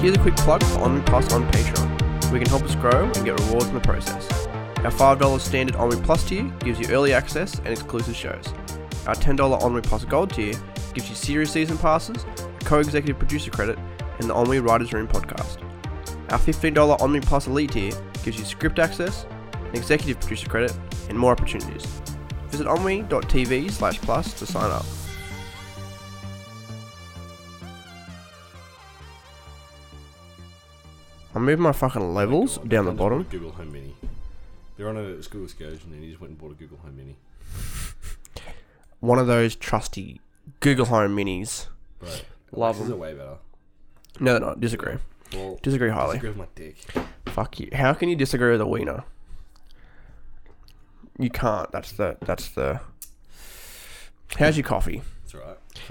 Here's a quick plug for Omni Plus on Patreon. We can help us grow and get rewards in the process. Our $5 standard Omni Plus tier gives you early access and exclusive shows. Our $10 Omni Plus Gold tier gives you series season passes, a co-executive producer credit, and the Omni Writers Room podcast. Our $15 Omni Plus Elite tier gives you script access, an executive producer credit, and more opportunities. Visit omni.tv slash plus to sign up. I'm moving my fucking levels God, down the bottom. Google Home Mini. They're on a school excursion and he just went and bought a Google Home Mini. One of those trusty Google Home Minis. Right. Love them. are way better. No, they're not. Disagree. Well, Disagree highly. disagree with my dick. Fuck you. How can you disagree with a wiener? You can't. That's the. That's the. How's your coffee?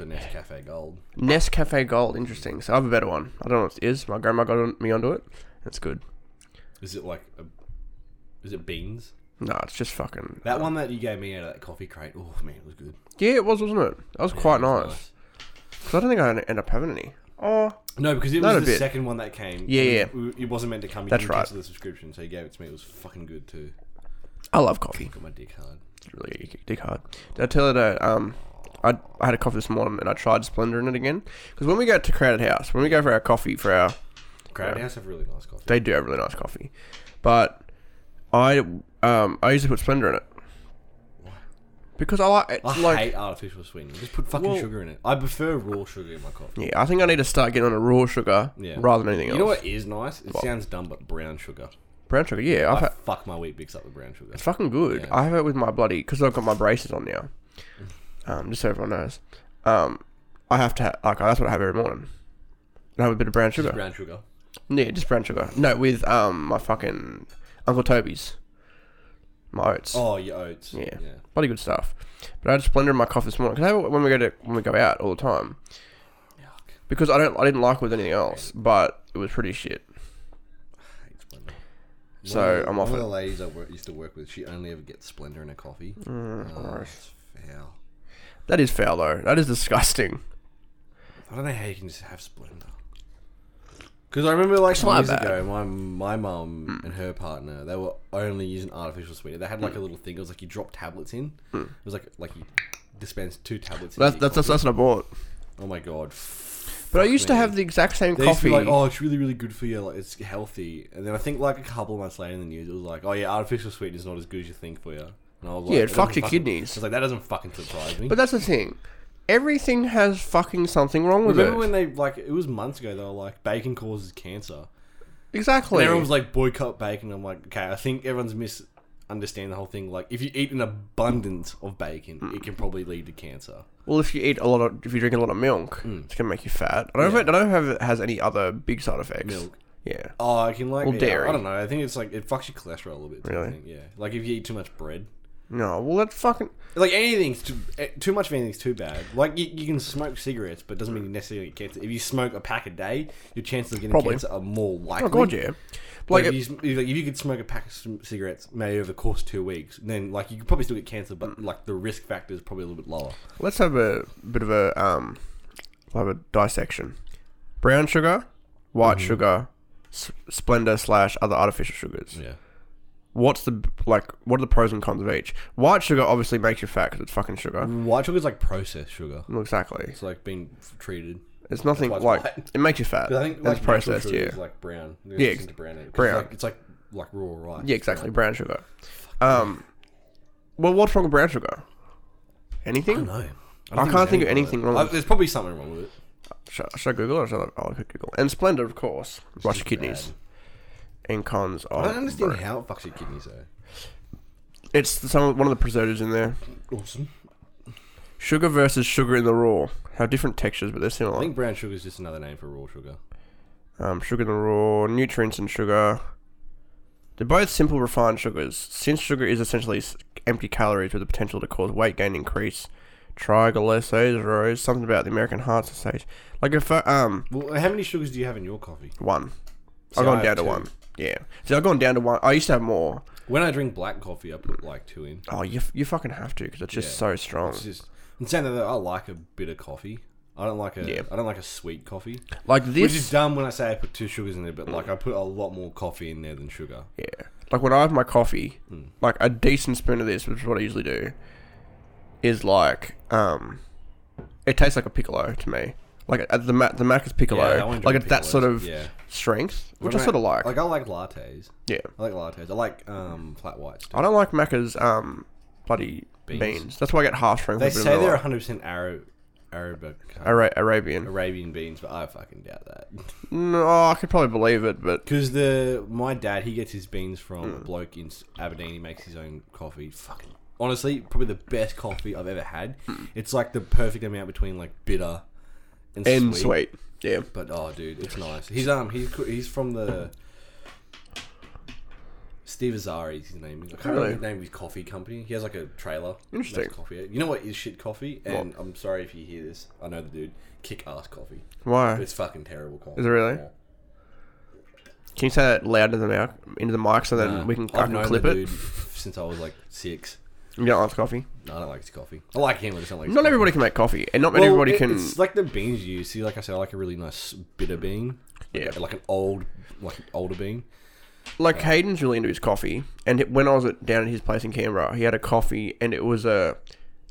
That's. For Nescafe Gold. Nescafe Gold. Interesting. So I have a better one. I don't know what it is. My grandma got on- me onto it. It's good. Is it like a? Is it beans? No, it's just fucking. That one that you gave me out of that coffee crate. Oh man, it was good. Yeah, it was, wasn't it? That was Yeah, quite it was nice. Because I don't think I end up having any. Oh, No, because it Not was a the bit. second one that came. Yeah, It yeah. was- It wasn't meant to come. You That's couldn't right. cancel the subscription, so he gave it to me. It was fucking good too. I love coffee. Got my dick hard. It's really dick hard. Did I tell you that um, I, I had a coffee this morning and I tried Splenda in it again? Because when we go to Crowded House, when we go for our coffee for our Crowd House have really nice coffee. They do have really nice coffee, but I um I usually put Splenda in it because I like it's I like hate artificial sweetening. Just put fucking Well- sugar in it. I prefer raw sugar in my coffee. yeah. I think I need to start getting on a raw sugar Yeah. rather than anything You else. You know what is nice? It What? sounds dumb, but brown sugar. Brown sugar, yeah. I've I had, fuck my Weet-Bix up with brown sugar. it's fucking good. Yeah. I have it with my bloody because I've got my braces on now. Um, just so everyone knows. Um, I have to have like that's what I have every morning. I have a bit of brown Just sugar. brown sugar. Yeah, just brown sugar. No, with um my fucking Uncle Toby's. My oats. Oh, your oats. Yeah. yeah. bloody good stuff. But I just Splenda in my coffee this morning because I have it when we go to when we go out all the time. Yuck. Because I don't I didn't like it with anything else, but it was pretty shit. I hate Splenda. So, I'm off One it. of the ladies I work, used to work with, she only ever gets Splenda in her coffee. Mm, oh, gross. it's foul. That is foul though. That is disgusting. I don't know how you can just have Splenda. Because I remember like not years bad. ago, my my mum hmm. and her partner they were only using artificial sweetener. They had like a hmm. little thing. It was like you drop tablets in. Hmm. It was like like you dispense two tablets. That's your that's, that's coffee. that's what I bought. Oh my god. But I used to have the exact same They used to coffee. be like, oh, it's really, really good for you. Like, it's healthy. And then I think like a couple of months later in the news, it was like, oh yeah, artificial sweetener is not as good as you think for you. And I was like, Yeah, it fucks your fucking- kidneys. I was like, that doesn't fucking surprise me. but that's the thing. Everything has fucking something wrong with it. Remember it. when they like it was months ago? They were like, bacon causes cancer. exactly. And everyone was like, boycott bacon. I'm like, okay, I think everyone's misunderstanding the whole thing. Like, if you eat an abundance of bacon, it can probably lead to cancer. well, if you eat a lot of, if you drink a lot of milk, mm. it's gonna make you fat. I don't know. If it, I don't know if it has any other big side effects. Milk. Yeah. Oh, I can like Well, yeah, dairy. I don't know. I think it's like it fucks your cholesterol a little bit. Too, I Really? think. Yeah. Like if you eat too much bread. No. Well, that's fucking. Like anything's too eh, too much of anything's too bad. Like you, you can smoke cigarettes, but it doesn't mean you necessarily get cancer. If you smoke a pack a day, your chances of getting Probably. cancer are more likely. Oh god, yeah. Like, Like, if, it- you, if, like, if you could smoke a pack of c- cigarettes maybe over the course of two weeks, then like you could probably still get cancer, but like the risk factor is probably a little bit lower. let's have a bit of a um, have a dissection. Brown sugar, white Mm-hmm. sugar, s- Splenda slash other artificial sugars. Yeah. What's the like? What are the pros and cons of each? White sugar obviously makes you fat because it's fucking sugar. White sugar is like processed sugar. Well, exactly. It's like being f- treated. It's nothing why it's like white. it makes you fat. 'Cause I think like it's natural processed. sugar Yeah. is like brown. Yeah, Yeah, ex- brown. 'Cause brown. It's like, it's like like raw rice. Yeah, exactly. Brown sugar. Um, well, what's wrong with brown sugar? I Anything? don't know. I can't think of anything wrong with it. There's probably something wrong with it. Should, should I Google it or should I? I'll Google. And Splenda, of course. Watch your kidneys. And cons of. I don't understand brown. how it fucks your kidneys though. It's some one of the preservatives in there. Awesome. Sugar versus sugar in the raw. Have different textures, but they're similar. I think brown sugar is just another name for raw sugar. Um, sugar in the raw, nutrients in sugar. They're both simple refined sugars. Since sugar is essentially empty calories with the potential to cause weight gain increase, triglycerides, something about the American Heart Society. Like if I, um Well, how many sugars do you have in your coffee? one, See, I've gone down to two. one. Yeah, see, I've gone down to one. I used to have more. When I drink black coffee, I put like two in. Oh, you you fucking have to because it's just Yeah. so strong. It's just. I'm saying that I like a bit of coffee. I don't like a. Yeah. I don't like a sweet coffee, Like which this, is dumb when I say I put two sugars in there. But like I put a lot more coffee in there than sugar. yeah. Like when I have my coffee, Hmm. like a decent spoon of this, which is what I usually do, is like um, it tastes like a piccolo to me. Like uh, the Ma- the Macca's piccolo, I only like drink it's that sort of yeah. strength, which I Like, sort of like. Like I like lattes. yeah, I like lattes. I like um, flat whites. Too. I don't like Macca's um bloody beans. Beans. That's why I get half strength. They with a bit say of they're like 100 percent Arab, Arabic, Ara- Arabian. Arabian beans, but I fucking doubt that. No, I could probably believe it, but Because the my dad, he gets his beans from Hmm. a bloke in Aberdeen. He makes his own coffee. Fucking honestly, probably the best coffee I've ever had. Hmm. It's like the perfect amount between like bitter and, and sweet. sweet. Yeah. But oh, dude, it's nice. He's um he's he's from the Steve Azari is his name. I can't Really? remember the name of his coffee company. He has like a trailer. Interesting. Coffee. You know what is shit coffee? And I'm sorry if you hear this. I know the dude. Kick ass coffee. Why? It's fucking terrible coffee. Is it really? Yeah. Can you say that louder into the mic, into the mic, so that Nah, we can, I I've can known clip the it? dude since I was like six. You don't like coffee? No, I don't like his coffee. I like him, but I just don't like. his Not coffee. everybody can make coffee, and not Well, everybody it- can. It's like the beans you use. See, like I said, I like a really nice bitter bean. Yeah. Like, like an old, like an older bean. like uh, Hayden's really into his coffee, and it- when I was at, down at his place in Canberra, he had a coffee, and it was a,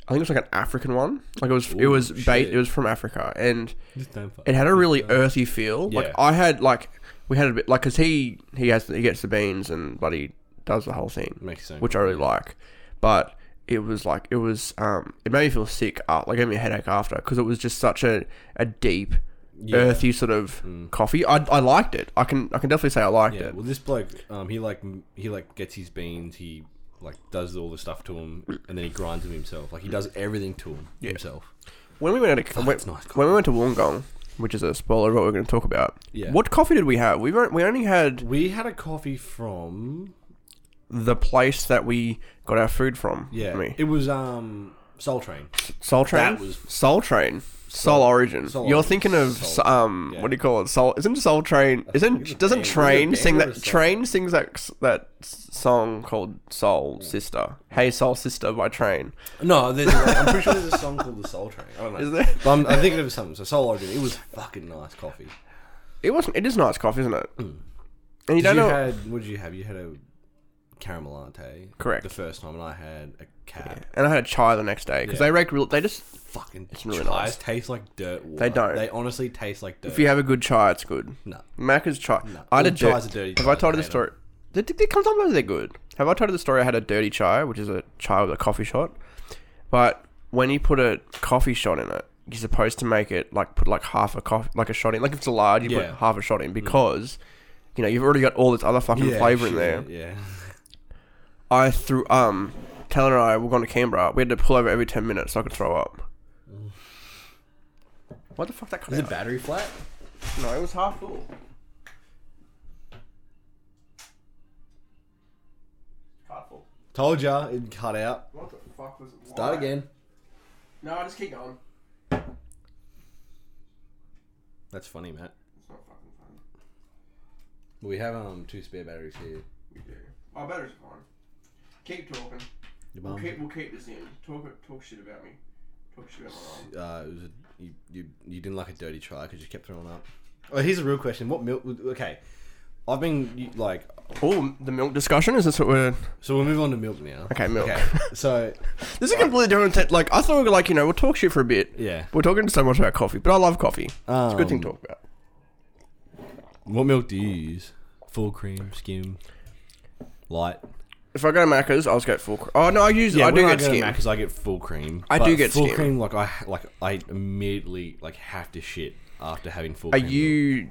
I think it was like an African one. Like it was, it Ooh, was ba- shit. it was from Africa, and Just don't fuck- it had a really earthy feel. Like Yeah. I had like we had a bit like because he he has he gets the beans and but he does the whole thing, Makes sense. which I really like, but. It was like it was. Um, it made me feel sick. Uh, like gave me a headache after because it was just such a, a deep, Yeah. earthy sort of coffee. I, I liked it. I can I can definitely say I liked Yeah. it. Well, this bloke, um, he like he like gets his beans. He like does all the stuff to them, and then he grinds them himself. Like he does everything to them himself. When we went to Fuck, when, nice when we went to Wollongong, which is a spoiler of what we're going to talk about. Yeah. What coffee did we have? We weren't, we only had We had a coffee from the place that we got our food from. yeah. Me. It was um Soul Train. Soul Train. that was- Soul Train. Soul Origin. Soul You're Origin. thinking of Soul- um yeah. what do you call it? Soul isn't Soul Train? Isn't doesn't. Train Is it a sing that? Train sings that that song called Soul Sister. Hey Soul Sister by Train. No, there's like, I'm pretty sure there's a song called the Soul Train. I don't know. Is there? But I'm, I'm thinking of something. So Soul Origin. It was fucking nice coffee. It wasn't it is nice coffee, isn't it? And you don't you know had what did you have? You had a caramel latte. Correct. The first time, and I had a cab. and I had a chai the next day because Yeah. they make real they just Fucking It's really chais nice. taste like dirt water. They don't. They honestly taste like dirt. if you have a good chai it's good. no. Macca's chai. No. I had a All dirt- chais are dirty Have I chais, told you I the hate story? They, they come sometimes they're good. Have I told you the story? I had a dirty chai, which is a chai with a coffee shot. But when you put a coffee shot in it, you're supposed to make it like put like half a coffee, like a shot in. Like if it's a large, you Yeah. Mm. put half a shot in because you know you've already got all this other fucking flavor in there. Yeah. I threw um, Taylor and I were going to Canberra. We had to pull over every ten minutes so I could throw up. What the fuck that cut Is out? it battery flat? No, it was half full. Half full. Told ya, it cut out. What the fuck was it? Start again. No, I just keep going. That's funny, Matt. It's not fucking fun. We have um two spare batteries here. We do. Our batteries are fine. Keep talking. Your We'll keep, we'll keep this in. Talk talk shit about me. Talk shit about my mom. Uh, it was a, you, you you didn't like a dirty try because you kept throwing up. Oh, here's a real question. What milk? Okay, I've been you- like, Oh, the milk discussion? Is this what we're... so we'll move on to milk now. Okay, milk. Okay, so This is a completely different... T- like, I thought we were like, you know, we'll talk shit for a bit. yeah, We're talking so much about coffee, but I love coffee. It's a good thing to Um, talk about. what milk do you use? Full cream, skim, light. If I go to Macca's, I'll just get full... Cr- oh, no, I use... I do when get go to skim. Macca's, I get full cream. I But do get full skim. cream. Like I like I immediately like have to shit after having full. Are cream milk. you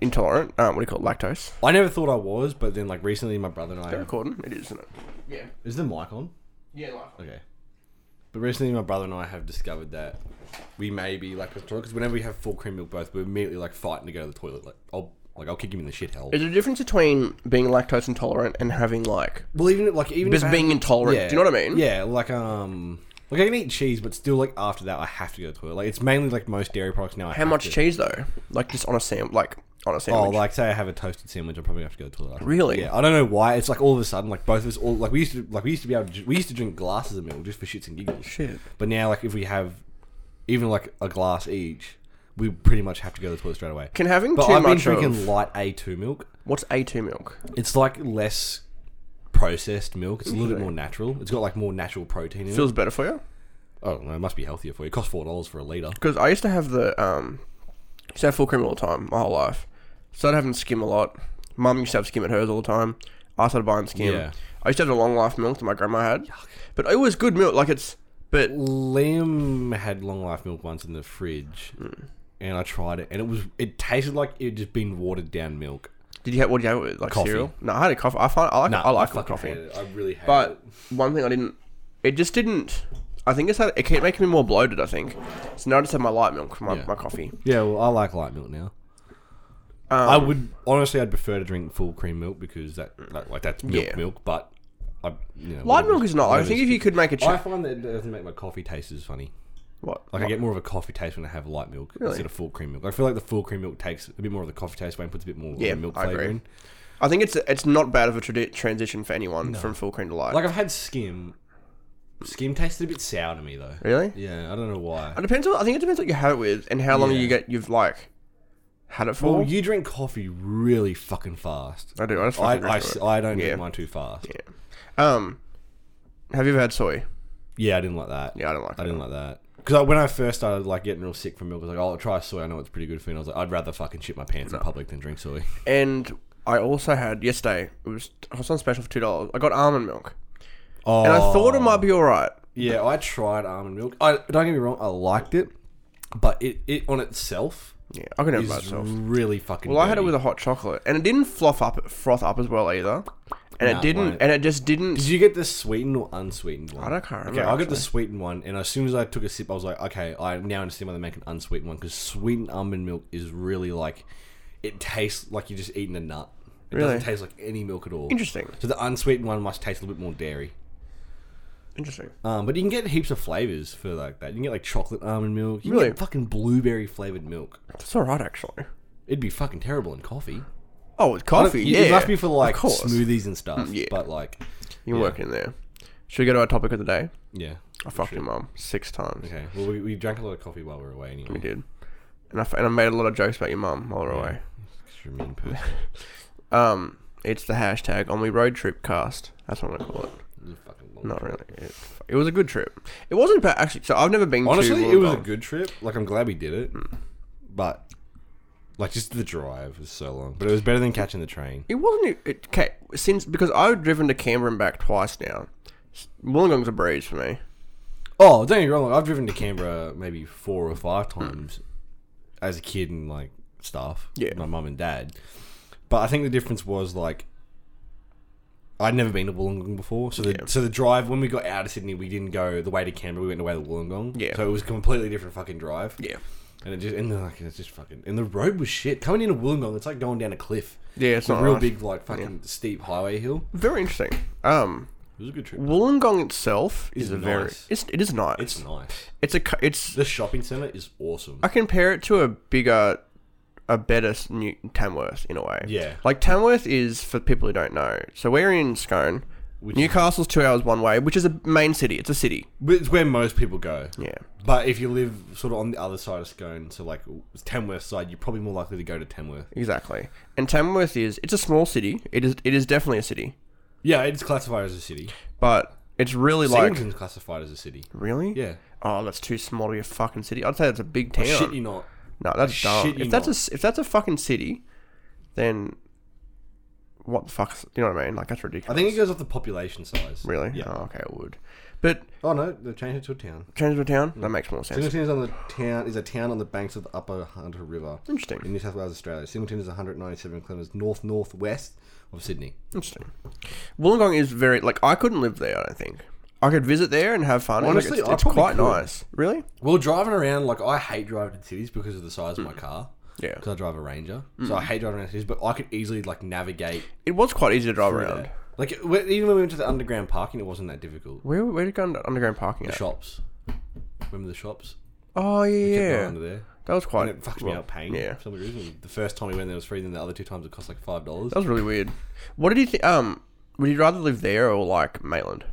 intolerant? Um, what do you call it? Lactose? I never thought I was, but then like recently, my brother and I. They're recording. It is, isn't it? Yeah. Is the mic on? Yeah, like... Okay. But recently, my brother and I have discovered that we may be lactose intolerant because whenever we have full cream milk, both we're immediately like fighting to go to the toilet. Like I'll like I'll kick him in the shit hell. Is there a difference between being lactose intolerant and having like Well, even like even just if I being intolerant? Do you know what I mean? Yeah, like um, like I can eat cheese, but still like after that I have to go to the toilet. Like it's mainly like most dairy products now. I How have much to. cheese though? Like just on a sam, like on a Oh, sandwich. like say I have a toasted sandwich, I probably have to go to the toilet. after. Really? Yeah, I don't know why. It's like all of a sudden, like both of us, all like we used to, like we used to be able to, we used to drink glasses of milk just for shits and giggles. Shit. But now, like if we have even like a glass each, we pretty much have to go to the toilet straight away. Can having But too I've been much drinking of light A2 milk. what's A2 milk? It's like less processed milk. It's a little bit more natural. It's got like more natural protein in Feels it. better for you? Oh, no, it must be healthier for you. It costs four dollars for a liter. Because I used to have the um, used to have full cream all the time my whole life. Started having skim a lot. Mum used to have skim at hers all the time. I started buying skim. Yeah. I used to have the long life milk that my grandma had, but it was good milk. Like it's, but Liam had long life milk once in the fridge, Hmm. And I tried it, and it was it tasted like it had just been watered down milk. did you have what did you have with like Coffee. cereal? No, I had a coffee. I find I like I like fucking coffee. it. I really hate But it. one thing I didn't, it just didn't. I think it's had, it kept making me more bloated. I think so. Now I just have my light milk for my, Yeah. my coffee. Yeah, well, I like light milk now. Um, I would honestly, I'd prefer to drink full cream milk because that, like, like that's milk, Yeah. milk. But I, you know, light milk is not. I whatever's think if you could make a I ch- find that it doesn't make my coffee taste as funny. What Like I get more of a coffee taste when I have light milk Really? instead of full cream milk. I feel like the full cream milk takes a bit more of the coffee taste, but and puts a bit more of Yeah, milk I agree. flavor in. I think it's it's not bad of a tradi- transition for anyone from full cream to light. Like I've had skim. Skim tasted a bit sour to me though. really? Yeah, I don't know why. It depends. On, I think it depends what you have it with and how long Yeah. you get. You've like had it for. Well, you drink coffee really fucking fast. I do. I just I, fucking I, drink s- it. I don't Yeah. drink mine too fast. Yeah. Um, have you ever had soy? Yeah, I didn't like that. Yeah, I don't like that. I that. didn't like that. Because when I first started like getting real sick from milk, I was like, "Oh, I'll try soy. I know it's pretty good for you." And I was like, "I'd rather fucking shit my pants in public than drink soy." And I also had yesterday. It was I was on special for two dollars. I got almond milk, Oh, and I thought it might be all right. Yeah, I tried almond milk. I don't get me wrong, I liked it, but it, it on itself Yeah, I can have it is by itself. really fucking. Well, I had it with a hot chocolate, and it didn't froth up, froth up as well either. And it didn't, won't. and it just didn't. Did you get the sweetened or unsweetened one? I don't- can't Okay, I got the actually. sweetened one, and as soon as I took a sip, I was like, okay, I now understand why they make an unsweetened one because sweetened almond milk is really like, it tastes like you're just eating a nut. It Really? doesn't taste like any milk at all. Interesting. So the unsweetened one must taste a little bit more dairy. Interesting. Um, but you can get heaps of flavors for like that. You can get like chocolate almond milk. You can Really? get fucking blueberry flavored milk. That's all right, actually. It'd be fucking terrible in coffee. Oh, with I don't- coffee, It yeah. must be for like of course. smoothies and stuff. yeah. But like, You can yeah. work in there. Should we go to our topic of the day? yeah. I fucked your mum six times. Okay. Well, we, we drank a lot of coffee while we were away anyway. We anyway. did. And I, f- and I made a lot of jokes about your mum while we were away. You're a mean person. Um, it's the hashtag on we road trip cast. That's what I'm gonna call it. You're fucking long. Not really. It, it was a good trip. It wasn't bad actually. So I've never been. Honestly, to it was a Wollongong. good trip. Like, I'm glad we did it. But, like, just the drive was so long. But it was better than catching the train. It wasn't. It, okay, since because I've driven to Canberra and back twice now. Wollongong's a breeze for me. Oh, don't get me wrong. Like, I've driven to Canberra maybe four or five hmm. times as a kid and, like, stuff. Yeah. My mum and dad. But I think the difference was, like, I'd never been to Wollongong before, so the Yeah. so the drive when we got out of Sydney, we didn't go the way to Canberra. We went the way to Wollongong. Yeah. So it was a completely different fucking drive. Yeah. And it just and like it's just fucking and the road was shit. Coming into Wollongong, it's like going down a cliff. Yeah, it's It's a not real nice. big like fucking steep highway hill. Very interesting. Um, It was a good trip. Wollongong itself is It's a very. nice. It's it is nice. It's nice. It's a. cu- It's. The shopping center is awesome. I compare it to a bigger, a better s- New Tamworth in a way. Yeah. Like Tamworth is for people who don't know. So we're in Scone. Which Newcastle's two hours one way, which is a main city. It's a city. it's where most people go. Yeah. But if you live sort of on the other side of Scone, so like Tamworth side, you're probably more likely to go to Tamworth. Exactly. And Tamworth is it's a small city. It is it is definitely a city, Yeah, it's classified as a city. but it's really like Singleton's classified as a city. really. Yeah. Oh, that's too small to be a fucking city. I'd say it's a big town. Shit, you not. no, that's shit dumb. you If that's a s- if that's a fucking city, then what the fuck? You know what I mean? Like that's ridiculous. I think it goes off the population size. really. Yeah. Oh, okay, it would. But Oh no, they changed it to a town. change to a town that mm. makes more sense. Singleton is on the town is a town on the banks of the Upper Hunter River Interesting. in New South Wales, Australia. Singleton is 197 kilometres north northwest of Sydney. Interesting. Wollongong is very like I couldn't live there. I don't think I could visit there and have fun. like, Honestly, it's, I it's probably quite could. nice. Really? Well, driving around like I hate driving in cities because of the size of my mm. car. Yeah. Because I drive a Ranger, so I hate driving around cities. But I could easily like navigate It was quite easy to drive through around. there. Like it- when- even when we went to the underground parking, it wasn't that difficult. Where where did you go under- underground parking The at? shops, remember the shops? Oh yeah, Kept going yeah. under there. That was quite. And it fucked me well, up paying. Yeah, For some reason, the first time we went there was free. Then the other two times it cost like five dollars. that was really weird. What did you think? Um, would you rather live there or like Maitland?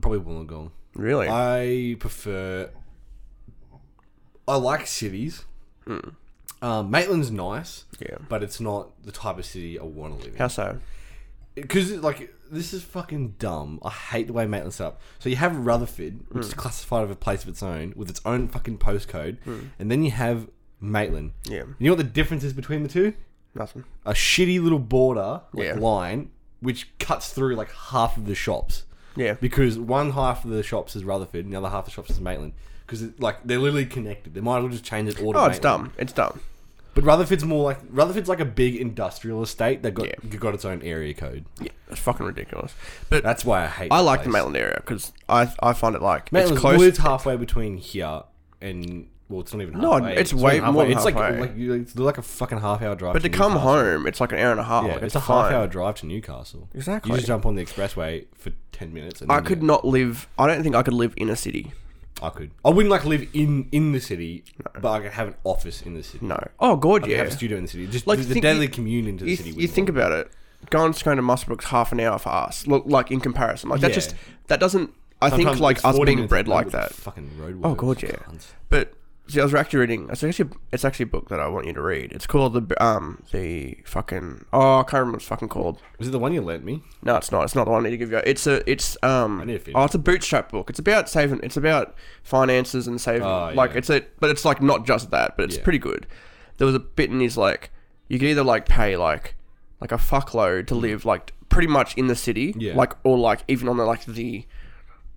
Probably Wollongong. Really? I prefer. I like cities. Mm. Um, Maitland's nice, Yeah. but it's not the type of city I want to live in. How so? Because like this is fucking dumb. I hate the way Maitland's set up. So you have Rutherford, which is mm. classified as a place of its own, with its own fucking postcode, mm. and then you have Maitland. Yeah. You know what the difference is between the two? Nothing. A shitty little border like Yeah. line which cuts through like half of the shops. Yeah. Because one half of the shops is Rutherford, and the other half of the shops is Maitland. Because like they're literally connected. They might as well just change it all. To Oh, it's dumb. It's dumb. But Rutherford's more like Rutherford's like a big industrial estate that got Yeah. got its own area code. Yeah, it's fucking ridiculous. But That's why I hate. I like the place. Maitland area because I I find it like Maitland's it's close. it's halfway between here and well, it's not even. Halfway. No, halfway. it's not way even more than It's like halfway. like you- it's like a fucking half hour drive. but to come Newcastle. home, it's like an hour and a half. yeah, it's, it's, a half fine. hour drive to Newcastle. Exactly. You just jump on the expressway for ten minutes. And I then could you're- not live. I don't think I could live in a city. I could. I wouldn't like live in in the city, but I could have an office in the city. No. Oh, God, I could yeah. have a studio in the city. Just Like, the, the think- daily commute into the You, city. you think about it. Going to going to Muswellbrook's half an hour for us. Look, like in comparison, like that Yeah. just that doesn't. I think Sometimes like us 40 being minutes bred like the that. Fucking road. Oh, God, yeah. But see, I was actually reading. It's actually it's actually a book that I want you to read. It's called the um the fucking oh I can't remember what it's fucking called. Is it the one you lent me? No, it's not. It's not the one I need to give you. It's a. It's um. I need to finish oh, it's a bootstrap book. It's about saving. It's about finances and saving. Oh, like yeah. it's a. But it's like not just that. But it's Yeah. pretty good. There was a bit in his like, you could either like pay like, like a fuckload to live like pretty much in the city. Yeah. Like or like even on the like the,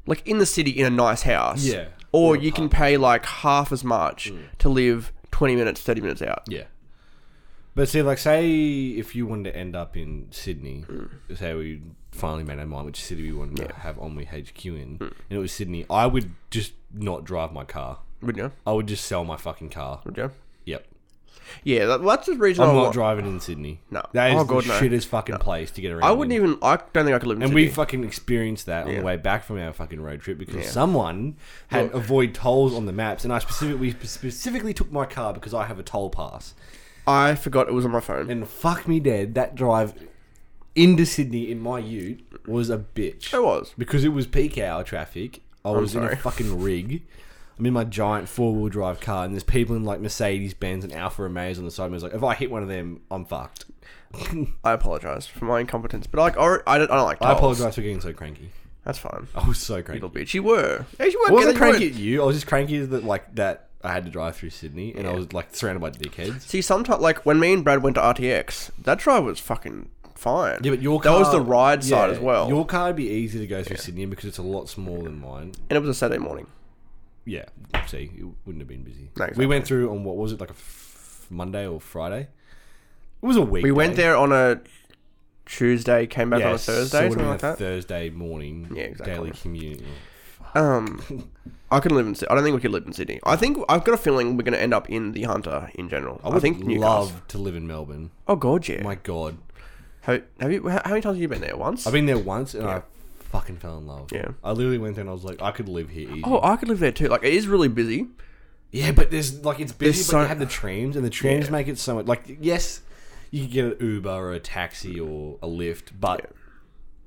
like in the city in a nice house. Yeah. Or Or you can pay like half as much hmm. to live twenty minutes, thirty minutes out. Yeah. But see, like, say if you wanted to end up in Sydney, hmm. say we finally made our mind which city we wanted to have Omni HQ in, hmm. and it was Sydney, I would just not drive my car. Would you? I would just sell my fucking car. Would you? Yeah, that, that's the reason I'm I not driving in Sydney. No. That is Oh, the no. shittest fucking place to get around. I wouldn't in. even. I don't think I could live in. Sydney. And Sydney. we fucking experienced that on Yeah. the way back from our fucking road trip because Yeah. someone had Look. avoid tolls on the maps, and I specifically specifically took my car because I have a toll pass. I forgot it was on my phone. And fuck me dead, that drive into Sydney in my ute was a bitch. It was. Because it was peak hour traffic. I was in sorry. a fucking rig. I'm in my giant four wheel drive car, and there's people in like Mercedes Benz and Alfa Romeos on the side. And I was like, if I hit one of them, I'm fucked. I apologize for my incompetence, but like, I I don't, I don't like. I tolls. apologize for getting so cranky. That's fine. I was so cranky. Little bitch, you were. Yeah, you were. I wasn't cranky at you. I was just cranky that like that I had to drive through Sydney, and I was like surrounded by dickheads. See, sometimes like when me and Brad went to RTX, that drive was fucking fine. Yeah, but your car, that was the ride side as well, Your car would be easy to go through Sydney because it's a lot smaller than mine. and it was a Saturday morning. Yeah, see, it wouldn't have been busy. No, We went through on what was it like a f- Monday or Friday? It was a week. We went there on a Tuesday, came back on a Thursday, something like that. Thursday morning. Yeah, exactly. Daily commute. Um, I couldn't live in. Sydney. I don't think we could live in Sydney. I think I've got a feeling we're going to end up in the Hunter in general. I I, would think Newcastle. love to live in Melbourne. Oh god, yeah. My God, Have, have you? How, how many times have you been there? Once. I've been there once and Yeah. I fucking fell in love. Yeah. I literally went there and I was like, I could live here easy. Oh, I could live there too. Like it is really busy. Yeah, but there's like it's busy, There's but so- you have the trams, and the trams Yeah. make it so much. Like, yes, you can get an Uber or a taxi or a lift, but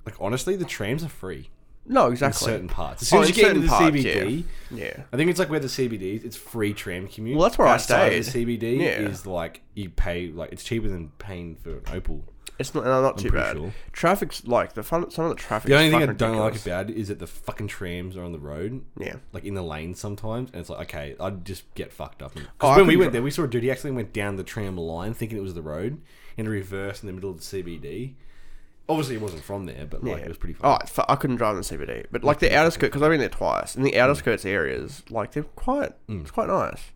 like honestly, the trams are free No, in exactly. certain parts. As Oh, soon as in you get into the parts, CBD, Yeah. I think it's like where the CBD is. It's free tram commute. Well, that's where I Outside of stayed. The CBD Yeah. is like you pay like it's cheaper than paying for an Opal. It's not no, not too pretty bad. sure. Traffic's like the fun. Some of the traffic. The only is thing I fucking don't like ridiculous. about it is that the fucking trams are on the road. Yeah. like in the lane sometimes, and it's like okay, I'd just get fucked up. Because Oh, I when we couldn't went dri- there, we saw a dude. He actually went down the tram line thinking it was the road in reverse in the middle of the CBD. Obviously, it wasn't from there, but like it was pretty. Oh, fu- I couldn't drive in the CBD, but like the outer skirt because I've been there twice. In the outer mm. skirts areas, like they're quite. Mm. It's quite nice.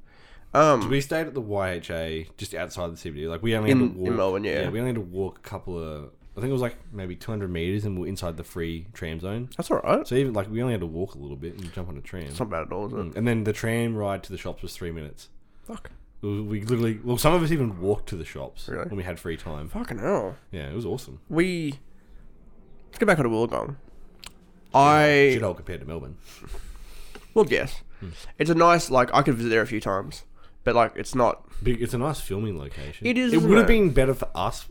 Um, we stayed at the YHA just outside the CBD. Like we only In- had to walk. in Melbourne, yeah. we only had to walk a couple of. I think it was like maybe 200 meters, and we are inside the free tram zone. that's all right. So even like we only had to walk a little bit and jump on a tram. It's not bad at all, is it? Mm. And then the tram ride to the shops was three minutes. Fuck. We literally, well, some of us even walked to the shops Really? when we had free time. Fucking hell. Yeah, it was awesome. We. Let's get back onto Wollongong. I Shithole compared to Melbourne. well, yes, Hmm. it's a nice like I could visit there a few times, but like it's not. Big, it's a nice filming location. It is, It isn't would have been better for us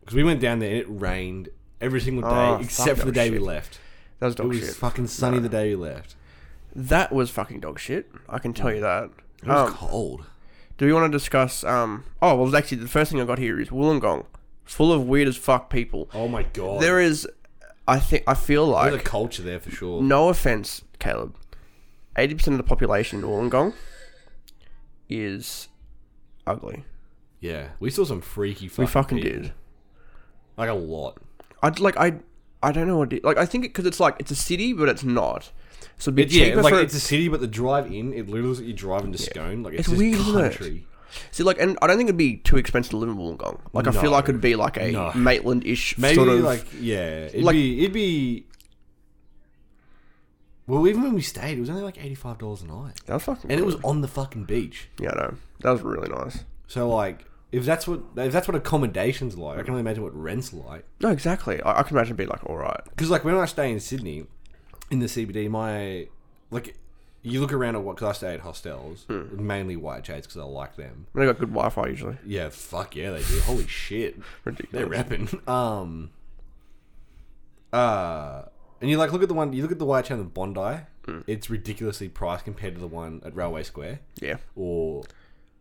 because we went down there and it rained every single day Oh, fuck, except for that the was day we shit. left. That was It dog was shit. fucking sunny the day we left. That was fucking dog shit. I can tell you that. It was Um, cold. Do you want to discuss? Um, oh, well, actually, the first thing I got here is Wollongong, full of weird as fuck people. Oh my god. There is, I think, I feel like There's like, a culture there for sure. no offense, Caleb, eighty percent of the population in Wollongong is ugly. Yeah, we saw some freaky. Fucking We fucking people. did. Like a lot. I'd like I, I don't know what it, like I think because it's like it's a city, but it's not. So it'd be yeah, cheaper like for it's a city, but the drive in, it literally looks like you drive into Scone. Like it's, It's weird, isn't it? country. See, like, and I don't think it'd be too expensive to live in Wollongong. Like, I feel No. like it'd be like a No. Maitland-ish Maybe sort of. like yeah, it'd like- be it'd be. Well, even when we stayed, it was only like eighty five dollars a night, that was fucking. and it was on the fucking beach. Yeah, I know. That was really nice. So like, if that's what if that's what accommodations like, I can only imagine what rents like. No, exactly. I, I can imagine it'd be like all right. Because like when I stay in Sydney, in the CBD, my like you look around at what because I stay at hostels, Hmm. mainly YHAs because I like them. They got good Wi-Fi usually. Yeah, fuck yeah, they do. Holy shit, they're Ridiculous. repping. Um, uh, and you like look at the one you look at the YHA in Bondi. Hmm. It's ridiculously priced compared to the one at Railway Square Yeah. or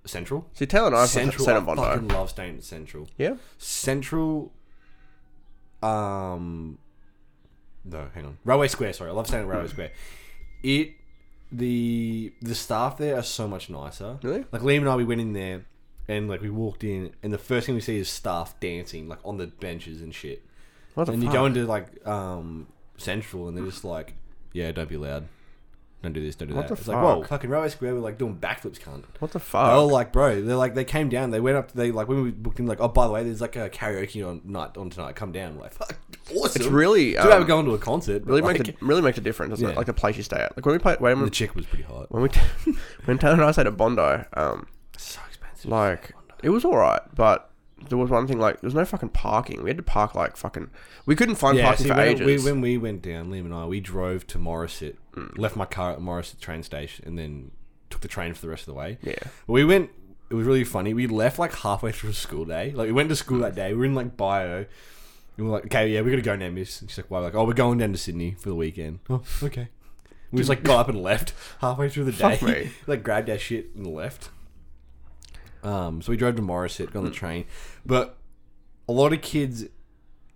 Central. See, Taylor and I Central, Central I Bondi. fucking love staying at Central. Yeah. Central. Um. No, hang on. Railway Square. Sorry, I love staying at Railway Square. It the the staff there are so much nicer. Really? Like Liam and I, we went in there, and like we walked in, and the first thing we see is staff dancing like on the benches and shit. What the and fuck? you go into like um Central, and they're just like, "Yeah, don't be loud." Don't do this, don't do What that. the It's like, whoa, fuck? fucking Railway Square, we're like doing backflips, cunt. what the fuck? Oh, like, bro, they're like, they came down. They went up. They like when we booked in, like, oh, by the way, there's like a karaoke on night on tonight. Come down. Like, fuck, awesome. it's really Too bad we're um, going to a concert. really makes like, a, really makes a difference. Doesn't it? Like the place you stay at. Like when we play when we, the chick was pretty hot. when we when Taylor and I stayed at Bondi, um, So expensive. like it was all right, but there was one thing like there was no fucking parking. We had to park like fucking. We couldn't find yeah, parking see, for when, ages. we, when we went down, Liam and I, we drove to Morisset, Mm. left my car at Morisset train station, and then took the train for the rest of the way. yeah. We went. It was really funny. We left like halfway through a school day. Like we went to school that day. We were in like bio. And we're like, okay, yeah, we gotta go now, miss. And she's like, why? We're like, oh, we're going down to Sydney for the weekend. Oh, okay. We just like got up and left halfway through the day. Fuck me. like grabbed our shit and left. Um, so we drove to Morisset, got on the Hmm. train, but a lot of kids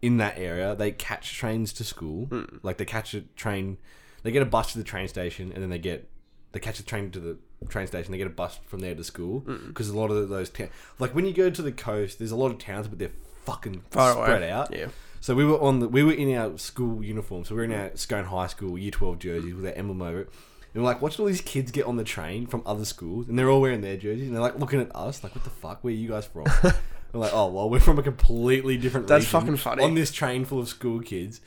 in that area they catch trains to school. Hmm. Like they catch a train, they get a bus to the train station, and then they get they catch a train to the train station. They get a bus from there to school Hmm. because a lot of those towns, like when you go to the coast, there's a lot of towns, but they're fucking Far away. spread out. Yeah. So we were on the we were in our school uniform. So we were in our Scone High School Year Twelve jerseys with our emblem over it. And we're like watching all these kids get on the train from other schools, and they're all wearing their jerseys, and they're like looking at us, like, "What the fuck? Where are you guys from?" we're like, "Oh, well, we're from a completely different." That's region fucking funny. On this train full of school kids,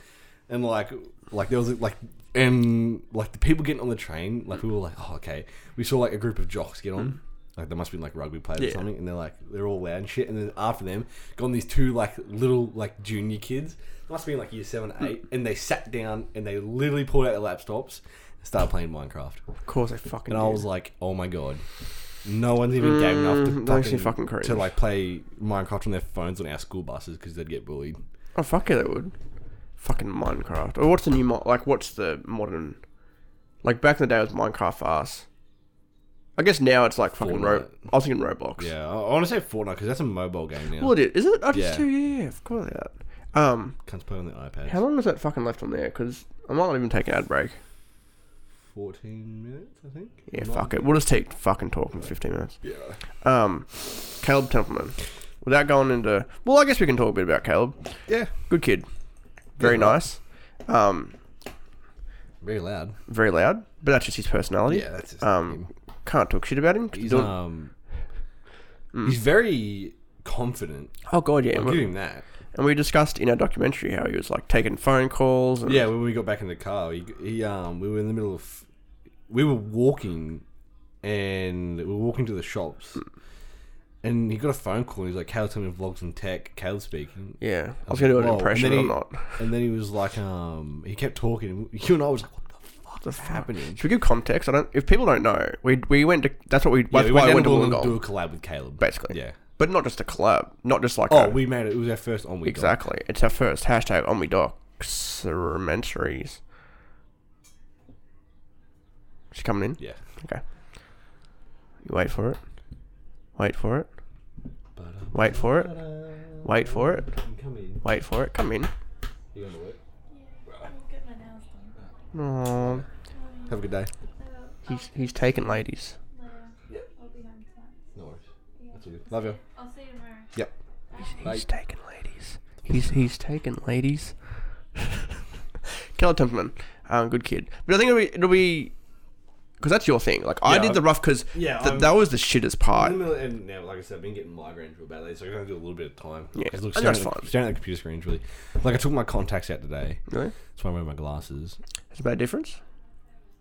and like, like there was like, and like the people getting on the train, like we were like, "Oh, okay." We saw like a group of jocks get on. Like there must be like rugby players Hmm. Yeah. or something, and they're like they're all loud and shit. And then after them, gone these two like little like junior kids, must be in like year seven, Hmm. eight, and they sat down and they literally pulled out their laptops started playing Minecraft. Of course, I fucking. And I did. was like, oh my god, no one's even game enough Mm, to that makes me fucking, cringe. to like play Minecraft on their phones on our school buses because they'd get bullied. Oh fuck yeah, they would. Fucking Minecraft. Or what's the new mo- like? What's the modern? Like back in the day, it was Minecraft for us. I guess now it's like fucking Ro- Fortnite. I was thinking Roblox. Yeah, I, I want to say Fortnite because that's a mobile game now. Well, it is. Is it? I just Yeah. too. Yeah, yeah, of course that. Um, Can't play on the iPad. how long is that fucking left on there? Because I might not even take an ad break. Fourteen minutes, I think. Yeah, Might fuck it. We'll just take fucking talking fifteen minutes. Yeah. Um, Caleb Templeman. Without going into, well, I guess we can talk a bit about Caleb. Yeah. Good kid, very Yeah, nice. Um, Very loud. very loud, but that's just his personality. Yeah, that's just Um, him. can't talk shit about him. He's um, Mm. he's very confident. oh god, yeah. I'll give him that. And we discussed in our documentary how he was like taking phone calls. And, Yeah, when we got back in the car, he, he um, we were in the middle of, we were walking, and we were walking to the shops, and he got a phone call. and He's like, "Caleb, tell me vlogs and tech." Caleb speaking, yeah. I was gonna do an Whoa, and impression, then but I'm he- not. and then he was like, um, he kept talking. You and I was like, "What the fuck is happening?" Should we give context? I don't. If people don't know, we we went to. That's what we. Yeah, that's we why went I went to to Wollongong do a collab with Caleb. Basically. Yeah. But not just a collab. Not just like. Oh, a, we made it. It was our first on week. exactly. It's our first hashtag OmniDocumentaries. She coming in? Yeah. Okay. You wait for it. Wait for it. Wait for it. Wait for it. Come in. Wait for it. Come in. You gonna work? I'll get my nails done. Oh, Have a good day. Uh, he's he's taken ladies. Later. I'll be home tonight. No worries. That's. Love you. I'll see you tomorrow. Yep. Bye. He's taken ladies. He's he's taken ladies. Caleb Templeman, um, good kid. But I think it'll be it'll be because that's your thing. Like I Yeah, did the rough because yeah, th- I'm- that was the shittest part. And now, like I said, I've been getting migraines real badly, so I'm gonna do a little bit of time. Yeah, 'Cause look, and staring that's at the- fine. Staring at the computer screen's really. Like I took my contacts out today. Really, That's why I'm wearing my glasses. it's a bad difference.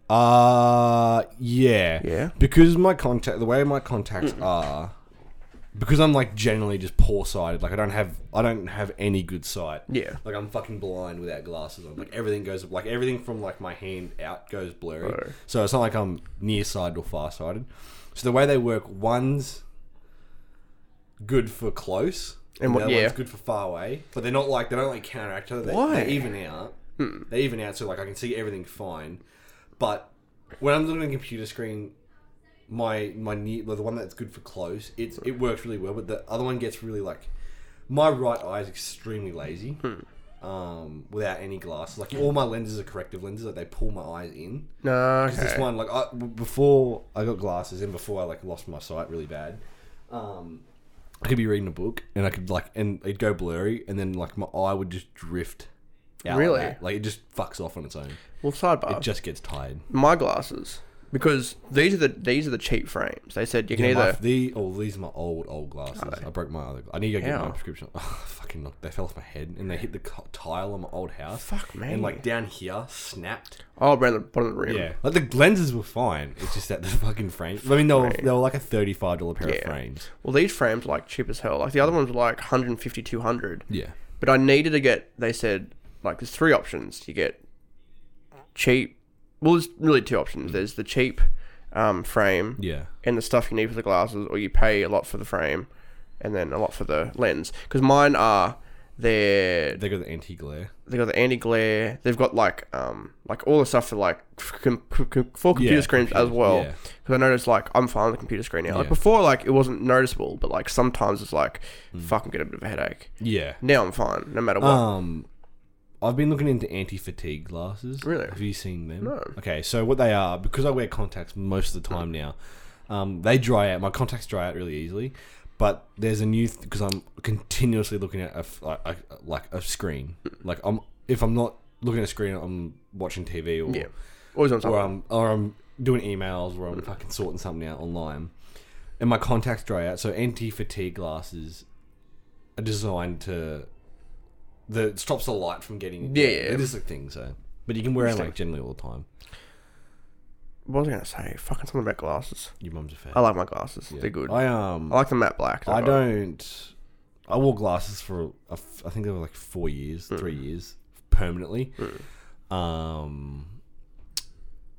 Uh yeah. Yeah. Because my contact, the way my contacts are, because I'm like generally just poor sighted. Like I don't have, I don't have any good sight. Yeah. Like I'm fucking blind without glasses on. Like everything goes, like everything from like my hand out goes blurry. Right. So it's not like I'm nearsighted or farsighted. So the way they work, one's good for close, And the yeah. one's good for far away. But they're not like they don't like counteract each other. They, Why? They even out. Hmm. They even out, so like I can see everything fine. But when I'm looking at a computer screen, my my well, the one that's good for close, it's it works really well. But the other one gets really like my right eye is extremely lazy. Um, without any glasses, like all my lenses are corrective lenses, like they pull my eyes in. No, Because this one, like I, before I got glasses and before I like lost my sight really bad, um, I could be reading a book and I could like and it'd go blurry and then like my eye would just drift. Out like Really? that. like it just fucks off on its own. Well, sidebar. It just gets tired. my glasses because these are the these are the cheap frames. They said you can Yeah, my, either the oh these are my old old glasses. Are they? I broke my other. I need to go get How? my prescription. Oh, fucking knocked- they fell off my head and they hit the co- tile on my old house. Fuck me. And like down here snapped. oh around the bottom of the rim. Yeah, like the lenses were fine. It's just that the fucking frames. I mean, they were, they were like a thirty-five dollar pair Yeah. of frames. Well, these frames are like cheap as hell. Like the other ones were like 150, 200. Yeah, But I needed to get. They said like there's three options. You get cheap. Well, there's really two options. There's the cheap um, frame yeah, and the stuff you need for the glasses, or you pay a lot for the frame and then a lot for the lens. Because mine are they're they got the anti-glare. they got the anti glare. They've got like um like all the stuff for like com- com- for computer Yeah, screens as computers, well. yeah. Because I noticed like I'm fine with the computer screen now. Like before, like it wasn't noticeable, but like sometimes it's like Mm. fuck, I'm a bit of a headache. Yeah. Now I'm fine, no matter what. Um, I've been looking into anti-fatigue glasses. Really? Have you seen them? No. Okay, so what they are, because I wear contacts most of the time now, um, they dry out. My contacts dry out really easily. But there's a new because I'm continuously looking at a, f- like a, like a screen. Like I'm if I'm not looking at a screen, I'm watching TV or yeah, always on or. I'm or I'm doing emails or I'm fucking sorting something out online, and my contacts dry out. So anti fatigue glasses are designed to the stops the light from getting Yeah, yeah. It is a thing. So, but you can wear them like generally all the time. what was I gonna say? Fucking something about glasses. Your mum's a fan. I like my glasses. Yeah. They're good. I, um. I like the matte black. I don't. I wore glasses for a f- I think they were like four years, three years permanently. Um,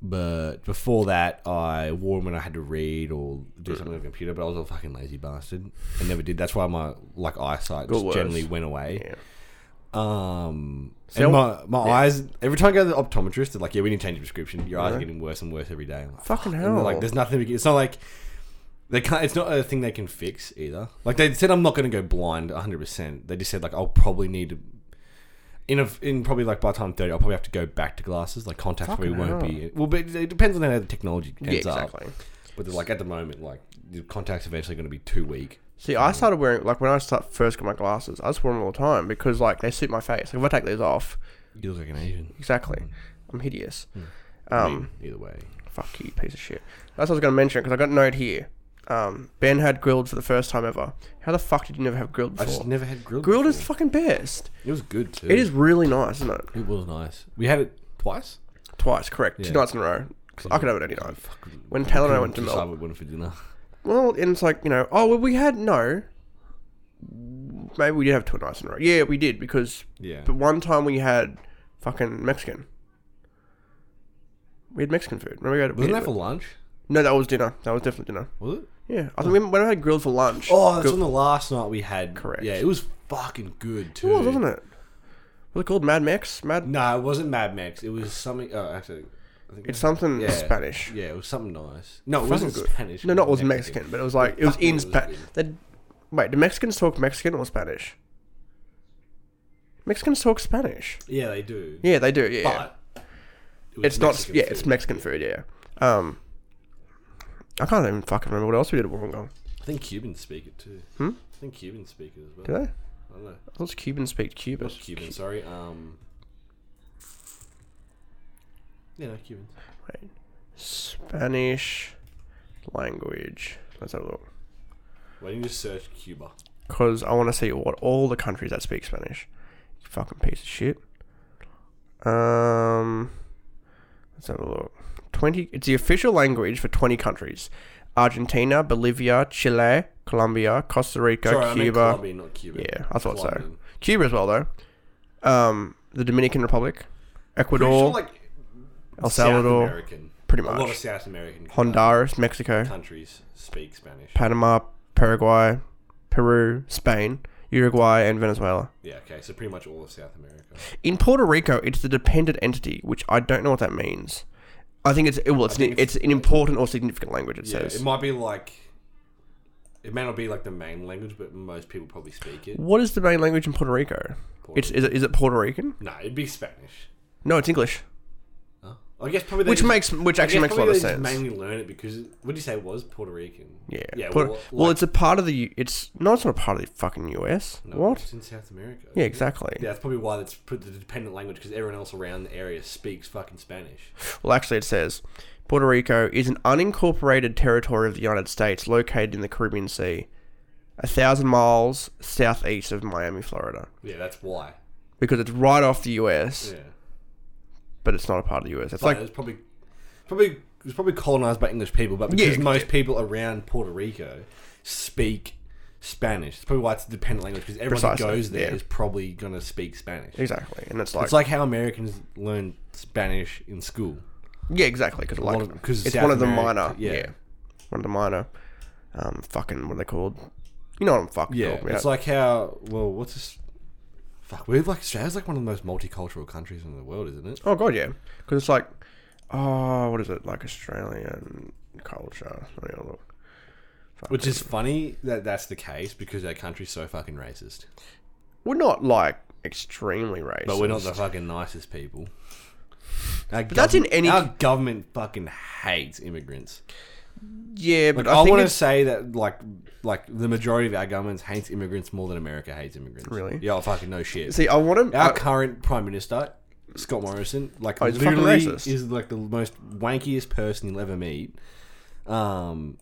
but before that, I wore them when I had to read or do something on the computer. But I was a fucking lazy bastard and never did. That's why my like eyesight just generally went away. Yeah. Um, So- and my my yeah. eyes every time I go to the optometrist, they're like, "Yeah, we need to change your prescription. Your eyes are getting worse and worse every day." I'm like, Fucking hell. like, there's nothing. We can, it's not like they can't. It's not a thing they can fix either. Like they said, I'm not going to go blind 100. percent They just said like I'll probably need to. In a, in probably like by the time 30, I'll probably have to go back to glasses. Like contacts probably Fucking won't hell. be. Well, but it depends on how the technology yeah, ends up. exactly. But they're like at the moment, like the contacts eventually going to be too weak. See, I started wearing like when I start first got my glasses, I just wore them all the time because like they suit my face. Like if I take these off, You look like an Asian. exactly, I'm hideous. I Um, mean, either way. fuck you, piece of shit. That's what I was gonna mention because I got a note here. Um, Ben had Grill'd for the first time ever. How the fuck did you never have Grill'd before? I before? just never had Grill'd. Grill'd is the fucking best. It was good too. It is really nice, isn't it? It was nice. We had it twice. Twice, correct. Two nights in a row. 'Cause I could have it any time. Fuck, When Taylor and I went to Melbourne. what we wanted for dinner. Well, and it's like you know, oh well, we had no. Maybe we did have two nights in a row. Yeah, we did because Yeah. But one time we had fucking Mexican. We had Mexican food. Remember we had, we Wasn't had- that for lunch? No, that was dinner. That was definitely dinner. Was it? Yeah, I think we when I had Grill'd for lunch. Oh, that's Grill- on the last night we had. Correct. Yeah, it was fucking good it too. was, wasn't it? Was it called Mad Mex? Mad. No, it wasn't Mad Max. It was something. Oh, actually, It's something Yeah. Spanish. Yeah, it was something nice. No, it Fucking wasn't good. Spanish. No, not it was Mexican, but it was like it was Fucking in was Spanish. Wait, do Mexicans talk Mexican or Spanish? Mexicans talk Spanish. Yeah, they do. Yeah, they do. Yeah, But it was it's not. Mexican Yeah, it's food. Mexican food. Yeah. Um, I can't even fucking remember what else we did at Wollongong. I think Cubans speak it too. Hmm? I think Cubans speak it as well. Do they? I don't know. I thought Cubans speak Cuba. Not Cuban, sorry. Um. Yeah, no, Cubans. Wait. Spanish language. Let's have a look. Why don't you just search Cuba? Because I want to see what all the countries that speak Spanish. You fucking piece of shit. Um, let's have a look. Twenty. It's the official language for twenty countries: Argentina, Bolivia, Chile, Colombia, Costa Rica, Sorry, I meant Cuba. Colombian, not Cuban. Yeah, I thought so. Colombian. Cuba as well, though. Um, the Dominican Republic, Pretty Ecuador, sure, like El South Salvador, American. pretty A lot of much. South American Honduras, Mexico, countries speak Spanish. Panama, Paraguay, Peru, Spain, Uruguay, and Venezuela. Yeah, okay, so pretty much all of South America. In Puerto Rico, it's the dependent entity, which I don't know what that means. I think it's well, it's, think an, it's, it's- an important or significant language. It Yeah, says. it might be like. It may not be like the main language, but most people probably speak it. What is the main language in Puerto Rico? Puerto It's is it, is it Puerto Rican? No, it'd be Spanish. No, it's English? I guess probably they which just- makes which I actually guess makes a lot probably of they sense. just mainly learn it because what did you say it was Puerto Rican? yeah, yeah. Well, well, like- it's a part of the. U- It's no, it's not a part of the fucking US. No, what? It's in South America. Yeah, isn't it? exactly. Yeah, that's probably why it's put the dependent language because everyone else around the area speaks fucking Spanish. Well, actually, it says Puerto Rico is an unincorporated territory of the United States located in the Caribbean Sea, a thousand miles southeast of Miami, Florida. Yeah, that's why. Because it's right off the US, Yeah, but it's not a part of the US. It's but like it's probably probably it was probably colonized by English people, but Yeah, because most yeah. people around Puerto Rico speak Spanish, it's probably why it's a dependent language because everyone that Precisely, goes there is yeah. probably gonna speak Spanish. exactly, and it's like, it's like how Americans learn Spanish in school. yeah, exactly. Because like of- it's South one of the America- minor, yeah. yeah. one of the minor, um, fucking what are they called? You know what I'm fucking Yeah, talking about? it's like how well, what's this? Fuck, we're like Australia's like one of the most multicultural countries in the world, isn't it? oh god, yeah, because it's like, oh, what is it like Australian culture? Let me look. Which is funny that that's the case because our country's so fucking racist. We're not like extremely racist, But we're not the fucking nicest people. Our But that's in any- Our government fucking hates immigrants. Yeah, but Like, I, I, want to say that like like the majority of our governments hates immigrants more than America hates immigrants. Really? Yeah, oh, fucking no shit. see. I want to. Our current prime minister, Scott Morrison, like Oh, literally is like the most wankiest person you'll ever meet. Um,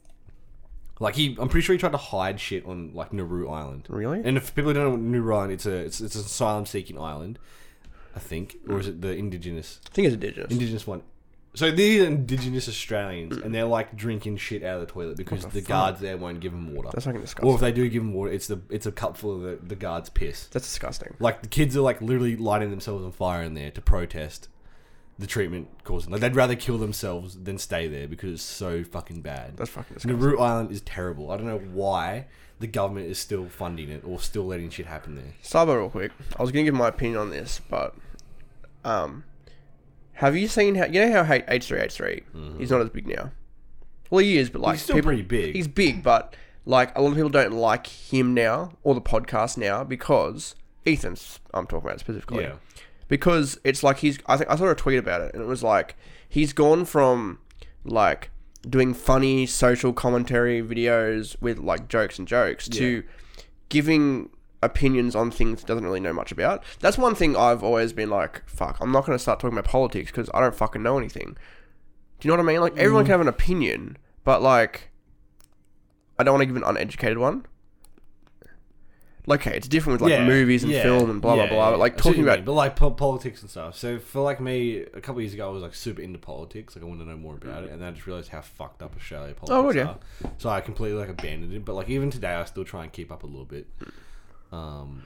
like he, I'm pretty sure he tried to hide shit on like Nauru Island. Really? And if people don't know what Nauru Island, it's a it's, it's an asylum seeking island, I think, or is it the indigenous I think it's indigenous. indigenous one? So these are indigenous Australians, and they're like drinking shit out of the toilet because the the, fuck? guards there won't give them water. That's fucking disgusting. Or if they do give them water, it's the it's a cup full of the, the guards' piss. That's disgusting. Like the kids are like literally lighting themselves on fire in there to protest the treatment causing. Like they'd rather kill themselves than stay there because it's so fucking bad. That's fucking disgusting. Nauru Island is terrible. I don't know why the government is still funding it or still letting shit happen there. Sidebar real quick. I was gonna give my opinion on this, but um, have you seen how you know how H three H three? He's mm-hmm. not as big now. Well, he is, but like He's still people, pretty big. He's big, but like a lot of people don't like him now or the podcast now because Ethan's. I'm talking about specifically. Yeah. because it's like he's I think I saw a tweet about it and it was like he's gone from like doing funny social commentary videos with like jokes and jokes to giving opinions on things doesn't really know much about. That's one thing I've always been like, fuck, I'm not going to start talking about politics because I don't fucking know anything. Do you know what I mean? Like everyone can mm. have an opinion, but like I don't want to give an uneducated one. Like, okay, it's different with like movies and yeah, film and blah blah yeah, blah. yeah. But like I see what talking you mean, about but like po- politics and stuff. So for like me, a couple years ago, I was like super into politics. Like I wanted to know more about it, and then I just realized how fucked up Australia oh, politics Oh, ya? are. So I completely like abandoned it. But like even today, I still try and keep up a little bit. Um,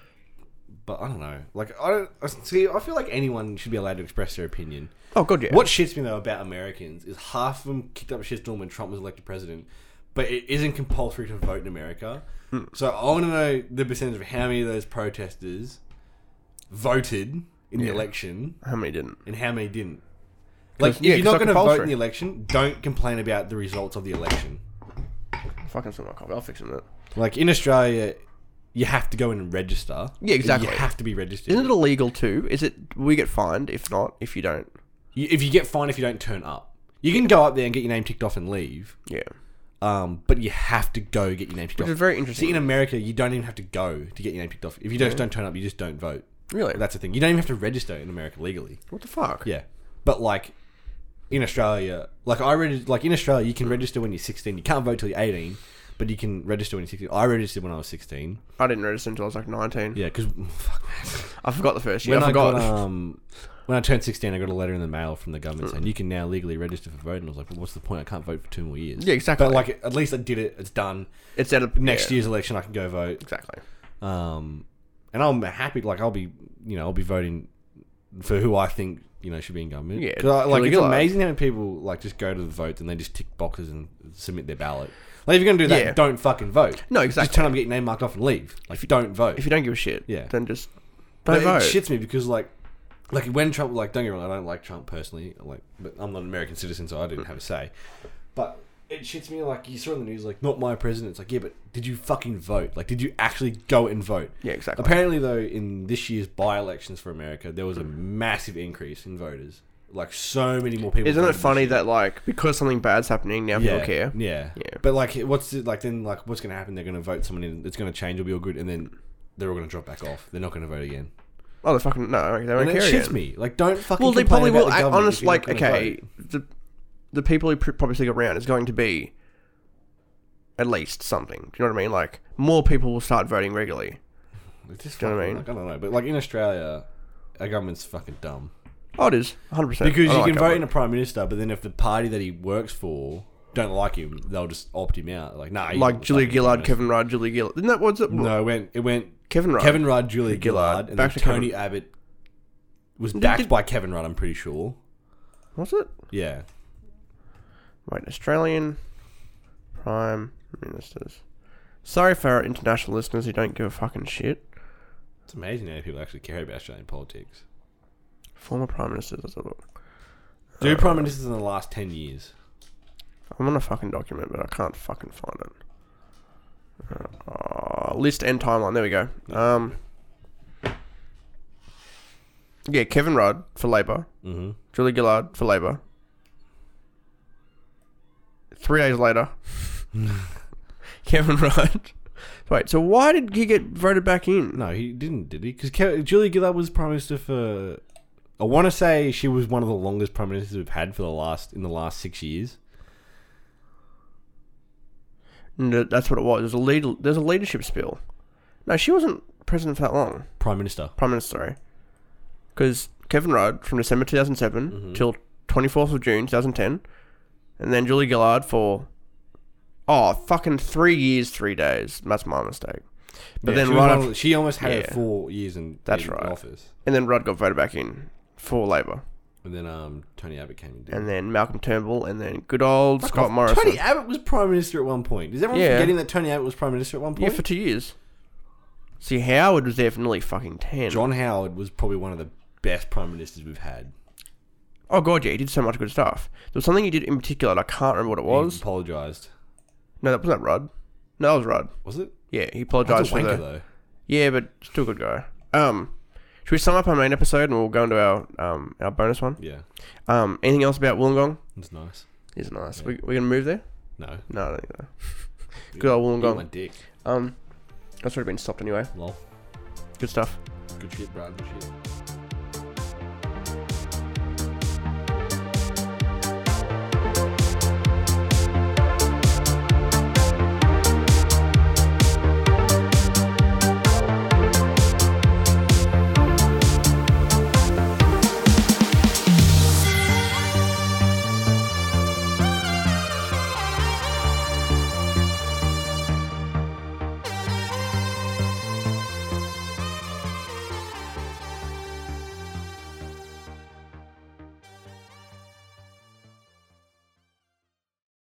but I don't know. Like I don't I see. I feel like anyone should be allowed to express their opinion. oh god yeah What shits me though about Americans is half of them kicked up a shitstorm when Trump was elected president, but it isn't compulsory to vote in America. Hmm. So I want to know the percentage of how many of those protesters voted in the election how many didn't and how many didn't. Like, if yeah, you're not going to vote in the election, don't complain about the results of the election. Fucking my coffee. I'll fix it. Like in Australia, you have to go in and register. Yeah, exactly. You have to be registered. Isn't it illegal too? Is it? We get fined if not. If you don't. You- if you get fined if you don't turn up, you can go up there and get your name ticked off and leave. Yeah. Um, but you have to go get your name ticked Which off. is very See, interesting. in America, you don't even have to go to get your name ticked off. If you just don't turn up, you just don't vote. really? That's the thing. You don't even have to register in America legally. what the fuck? Yeah, but like in Australia, like I read, like in Australia, you can register when you're 16. You can't vote till you're 18, but you can register when you're 16. I registered when I was 16. I didn't register until I was like 19. Yeah, because fuck, I forgot the first year. when I I, forgot. got um when I turned 16, I got a letter in the mail from the government saying you can now legally register for voting. I was like, well, what's the point? I can't vote for two more years. Yeah, exactly. But like, at least I did it. It's done. it's at a, Next yeah, year's election, I can go vote. Exactly. Um, and I'm happy. Like, I'll be, you know, I'll be voting for who I think you know should be in government. Yeah, I, like it's amazing how many people like just go to the vote and they just tick boxes and submit their ballot. Like, if you're gonna do that, Yeah. don't fucking vote. No, exactly. Just exactly. turn up, and get your name marked off, and leave. Like, if you don't vote, If you don't give a shit, Yeah. then just don't vote. it shits me because like, like when Trump, like, don't get me wrong, I don't like Trump personally. Like, but I'm not an American citizen, so I didn't have a say. But it shits me like you saw in the news, like, not my president. It's like, yeah, but did you fucking vote? Like, did you actually go and vote? yeah, exactly. Apparently, though, in this year's by-elections for America, there was a massive increase in voters. Like, so many more people. Isn't it funny that like because something bad's happening now yeah, people care? Yeah, Yeah. But like, what's it like? Then like, what's going to happen? They're going to vote someone in. It's going to change. It'll be all good, and then they're all going to drop back off. They're not going to vote again. Oh, they fucking no, they won't And it care shits again. me. Like, don't fucking. Well, they probably will. the I, government honest, if you're not like okay, vote. the the people who pr- probably stick around is going to be at least something. Do you know what I mean? Like more people will start voting regularly. It's just Do you know what I mean? like, I don't know, but like in Australia, our government's fucking dumb Oh, it is 100 percent because you can vote in a prime minister, but then if the party that he works for don't like him, they'll just opt him out. Like, nah, like Julia Gillard. Kevin Rudd, Julia Gillard. Isn't that what's it? No, it went it went Kevin Rudd. Kevin Rudd, Julia Gillard, Gillard, and back then to Tony Kevin- Abbott was backed by Kevin Rudd. I'm pretty sure. Was it? Yeah, Wait, Australian prime ministers. Sorry for our international listeners who don't give a fucking shit. it's amazing how many people actually care about Australian politics. Former prime ministers. Let's have a look. Do Uh, prime ministers in the last ten years? I'm on a fucking document, but I can't fucking find it. Uh, list and timeline. There we go. Um, yeah, Kevin Rudd for Labor. Mm-hmm. Julie Gillard for Labor. Three days later, Kevin Rudd. Wait, so why did he get voted back in? No, he didn't, did he? Because Julia Gillard was prime minister for. I want to say she was one of the longest prime ministers we've had for the last in the last six years. No, that's what it was. There's a lead. There's a leadership spill. No, she wasn't president for that long. Prime minister. Prime Minister, sorry. Because Kevin Rudd from December 2007 Mhm. till 24th of June 2010, and then Julie Gillard for oh fucking three years, three days. That's my mistake. But Yeah, then she, after, of she almost had it Yeah. four years in, That's in right. office, and then Rudd got voted back in for Labor, and then um, Tony Abbott came in. and then Malcolm Turnbull, and then good old Fuck Scott off. Morrison. Tony Abbott was prime minister at one point. Is everyone Yeah. forgetting that Tony Abbott was prime minister at one point? yeah, point? for two years. See, Howard was there for nearly fucking ten. John Howard was probably one of the best prime ministers we've had. Oh god, yeah, he did so much good stuff. There was something he did in particular, and I can't remember what it was. He was. apologized. No, that wasn't Rudd. No, that was Rudd. Was it? Yeah, he That's apologized a for wanker the. though. Yeah, but still a good guy. Um, should we sum up our main episode and we'll go into our um our bonus one? Yeah, Um, anything else about Wollongong? it's nice. It's nice. Yeah. We we gonna move there? No, No, I don't think so. Good old Wollongong. my dick. Um, that's already been stopped anyway. Lol. Good stuff. Good shit, Brad. Good shit.